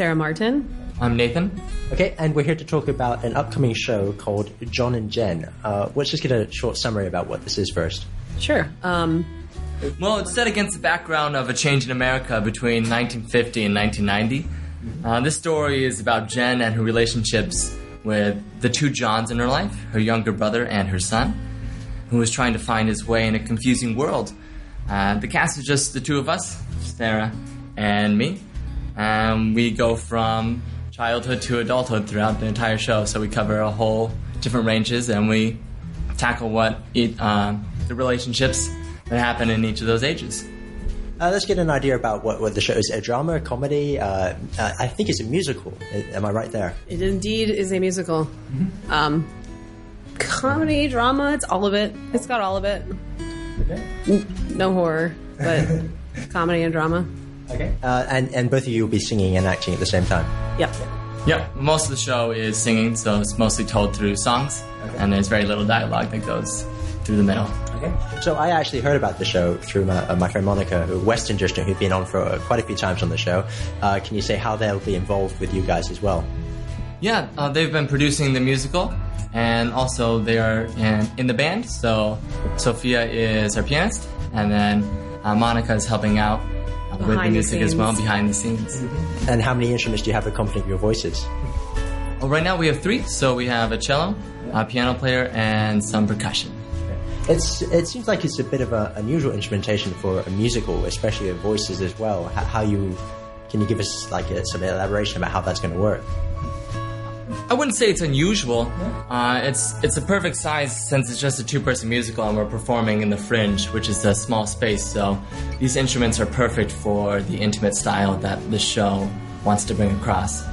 Sarah Martin. I'm Nathan. Okay, and we're here to talk about an upcoming show called John and Jen. Uh, let's just get a short summary about what this is first. Sure. Um, Well, it's set against the background of a change in America between 1950 and 1990. Uh, this story is about Jen and her relationships with the two Johns in her life, her younger brother and her son, who is trying to find his way in a confusing world. Uh, the cast is just the two of us, Sarah and me. Um, we go from childhood to adulthood throughout the entire show, so we cover a whole different ranges and we tackle what it, uh, the relationships that happen in each of those ages. Uh, let's get an idea about what, what the show is. A drama, a comedy? Uh, uh, I think it's a musical. Uh, Am I right there? it indeed is a musical. Um, comedy, drama, it's all of it. It's got all of it. N- No horror, but comedy and drama. Okay. Uh, and, and both of you will be singing and acting at the same time. Yep. Yep, most of the show is singing, so it's mostly told through songs, and there's very little dialogue that goes through the middle. Okay. So I actually heard about the show through my, uh, my friend Monica, who Western District, who's been on for uh, quite a few times on the show. Uh, can you say how they'll be involved with you guys as well? Yeah, uh, they've been producing the musical, and also they are in, in the band. So Sophia is our pianist, and then uh, Monica is helping out with the Behind the music as well behind the scenes. Mm-hmm. And how many instruments do you have accompanying your voices? Well, right now we have three. So we have a cello, a piano player, and some percussion. It's it seems like it's a bit of an unusual instrumentation for a musical, especially of voices as well. How, how you can you give us like a, some elaboration about how that's going to work? I wouldn't say it's unusual. Uh, it's it's a perfect size since it's just a two-person musical and we're performing in the Fringe, which is a small space. So these instruments are perfect for the intimate style that the show wants to bring across.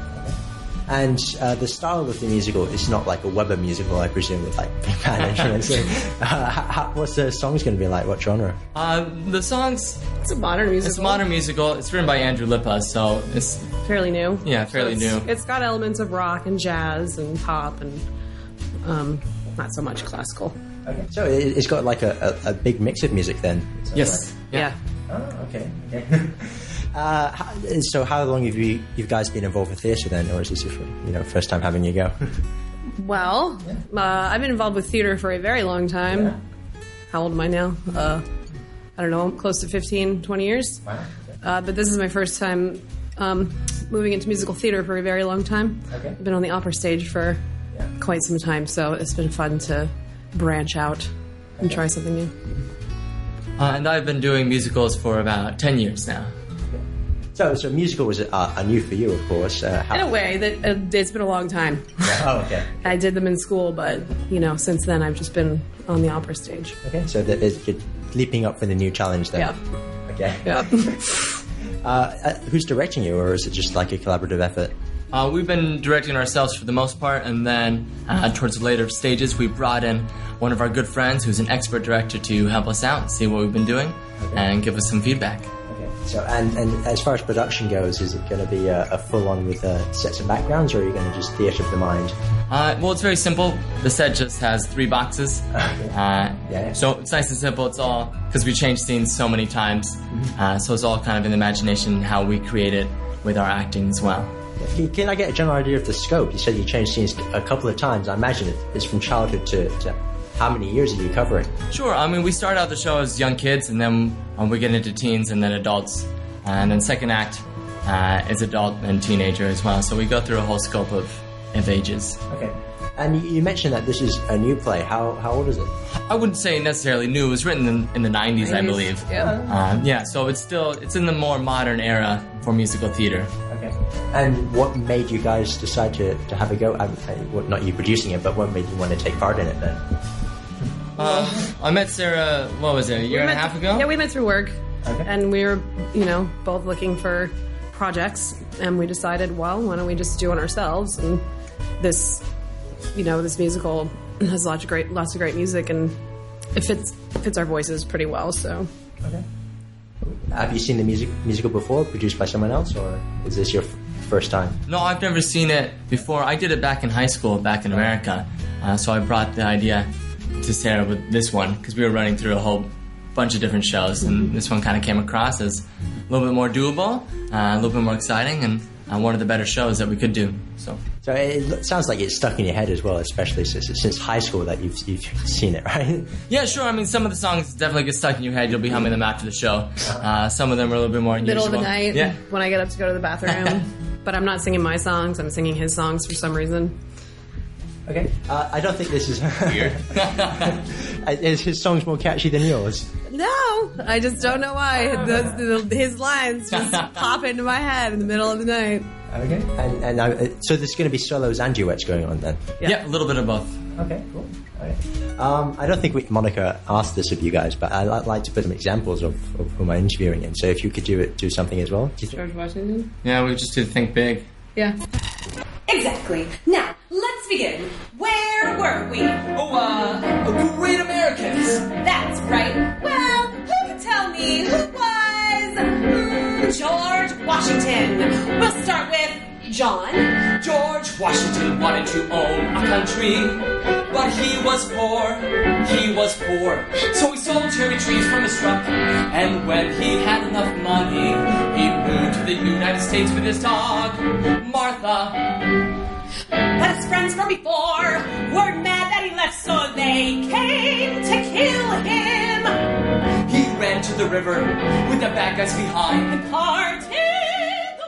And uh, the style of the musical is not like a Webber musical, I presume, with like big band instruments. uh, how, how, what's the songs going to be like? What genre? Uh, the songs It's a modern musical. it's a modern musical. It's written by Andrew Lippa, so it's fairly new. Yeah, fairly it's, new. It's got elements of rock and jazz and pop and um, not so much classical. Okay. So it, it's got like a, a, a big mix of music then. Is that yes, Yeah. Oh, okay. okay. uh, how, so how long have you you guys been involved with theatre then, or is this your you know first time having you go? Well, uh, I've been involved with theater for a very long time. How old am I now? Uh, I don't know, close to 15, 20 years. Uh, but this is my first time um, moving into musical theater for a very long time. Okay. I've been on the opera stage for quite some time, so it's been fun to branch out and try something new. uh, and I've been doing musicals for about ten years now. So so musical was uh, a new for you, of course. Uh, how, In a way, that uh, it's been a long time. Oh, okay. I did them in school, but you know, since then I've just been on the opera stage. Okay, so that is you're leaping up for the new challenge then. Yeah. Okay. Yeah. Uh, uh, who's directing you, or is it just like a collaborative effort? Uh, we've been directing ourselves for the most part, and then uh, towards the later stages, we brought in one of our good friends who's an expert director to help us out, see what we've been doing, and give us some feedback. Okay. So, and, and as far as production goes, is it going to be a, a full on with uh, sets and backgrounds, or are you going to just theatre of the mind? Uh, well, it's very simple. The set just has three boxes. Uh, Yeah. So it's nice and simple. It's all because we changed scenes so many times. Uh, so it's all kind of in the imagination how we create it with our acting as well. Can, can I get a general idea of the scope? You said you changed scenes a couple of times. I imagine it's from childhood to, to how many years are you covering? Sure. I mean, we start out the show as young kids, and then um, we get into teens, and then adults, and then second act uh, is adult and teenager as well. So we go through a whole scope of, of ages. Okay. And you, you mentioned that this is a new play. How, how old is it? I wouldn't say necessarily new. It was written in, in the 90s, I believe. Yeah. Um, yeah. So it's still it's in the more modern era for musical theater. Okay. And what made you guys decide to, to have a go? I, I, well, not you producing it, but what made you want to take part in it then? Uh, I met Sarah. What was it? A year and a met- half ago. Yeah, we met through work, Okay. and we were, you know, both looking for projects, and we decided, well, why don't we just do it ourselves? And this, you know, this musical has lots of great, lots of great music, and it fits fits our voices pretty well. So Okay. Have you seen the music musical before, produced by someone else, or is this your first time? No, I've never seen it before. I did it back in high school, back in America. Uh, so I brought the idea to Sarah with this one because we were running through a whole bunch of different shows, and this one kind of came across as a little bit more doable, uh, a little bit more exciting, and uh, one of the better shows that we could do. So So it sounds like it's stuck in your head as well, especially since, since high school that you've, you've seen it, right? yeah, sure. I mean, some of the songs definitely get stuck in your head. You'll be humming them after the show. Uh, some of them are a little bit more Middle of the night Yeah. when I get up to go to the bathroom. but I'm not singing my songs. I'm singing his songs for some reason. Okay. Uh, I don't think this is Weird. is his songs more catchy than yours? No, I just don't know why. The, the, his lines just pop into my head in the middle of the night. Okay. And, and uh, so there's going to be solos and duets going on then. yeah, a little bit of both. Okay, cool. Okay. Um, I don't think we, Monica asked this of you guys, but I- I'd like to put some examples of, of whom I'm interviewing in. So if you could do it, do something as well. Do you think- George Washington? Yeah, we just did think big. Yeah. Exactly. Now, let's begin. Where were we? Oh, uh, great Americans. That's right. Well, who can tell me who was mm, George Washington? We'll start with John. George Washington wanted to own a country, but he was poor. He was poor. So he sold cherry trees from his truck, and when he had enough money, he moved to the United States with his dog, Martha. But his friends from before were mad that he left, so they came to kill him. He ran to the river with the bad guys behind. and Parted the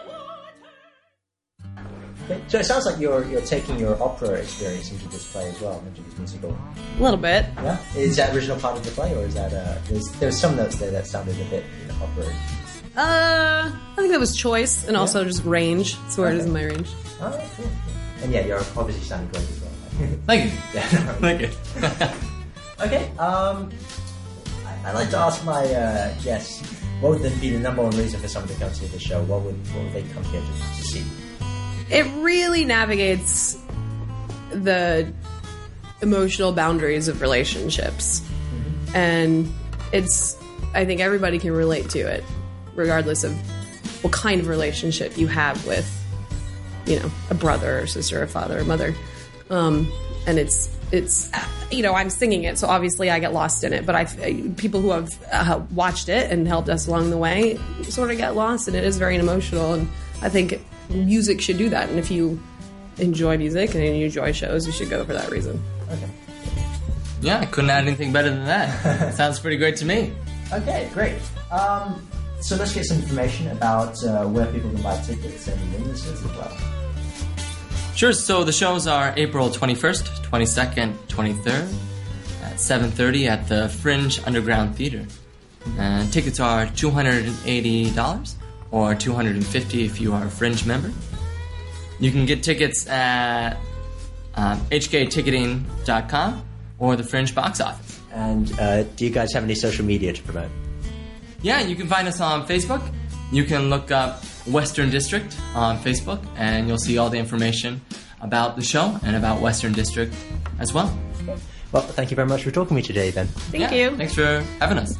water. So it sounds like you're you're taking your opera experience into this play as well, into this musical. A little bit. Yeah. Is that original part of the play, or is that uh, there's there's some notes there that sounded a bit you know, opera? Uh, I think that was choice and also just range. That's where it is in my range. All right, cool. Cool. And yeah, you're obviously sounding great as well. Thank you. yeah. Thank you. Okay. Um, I, I like to ask my uh, guests what would then be the number one reason for someone to come see the show. What would what would they come here to, to see? It really navigates the emotional boundaries of relationships. And it's, I think everybody can relate to it, regardless of what kind of relationship you have with, you know, a brother or sister, a father or mother. Um, and it's, it's, uh, you know, I'm singing it, so obviously I get lost in it, but I, people who have uh, watched it and helped us along the way sort of get lost, and it is very emotional. And I think music should do that. And if you enjoy music and you enjoy shows, you should go for that reason. Okay. Yeah, I couldn't add anything better than that. Sounds pretty great to me. Okay, great. Um, so let's get some information about uh, where people can buy tickets and when this is as well. Sure. So the shows are April 21st, 22nd, 23rd at 7:30 at the Fringe Underground Theater. And tickets are $280 or 250 if you are a Fringe member. You can get tickets at um, hkticketing.com or the Fringe box office. And uh, do you guys have any social media to promote? Yeah, you can find us on Facebook. You can look up Western District on Facebook, and you'll see all the information about the show and about Western District as well. Well, thank you very much for talking to me today, Ben. Thank Yeah, you. Thanks for having us.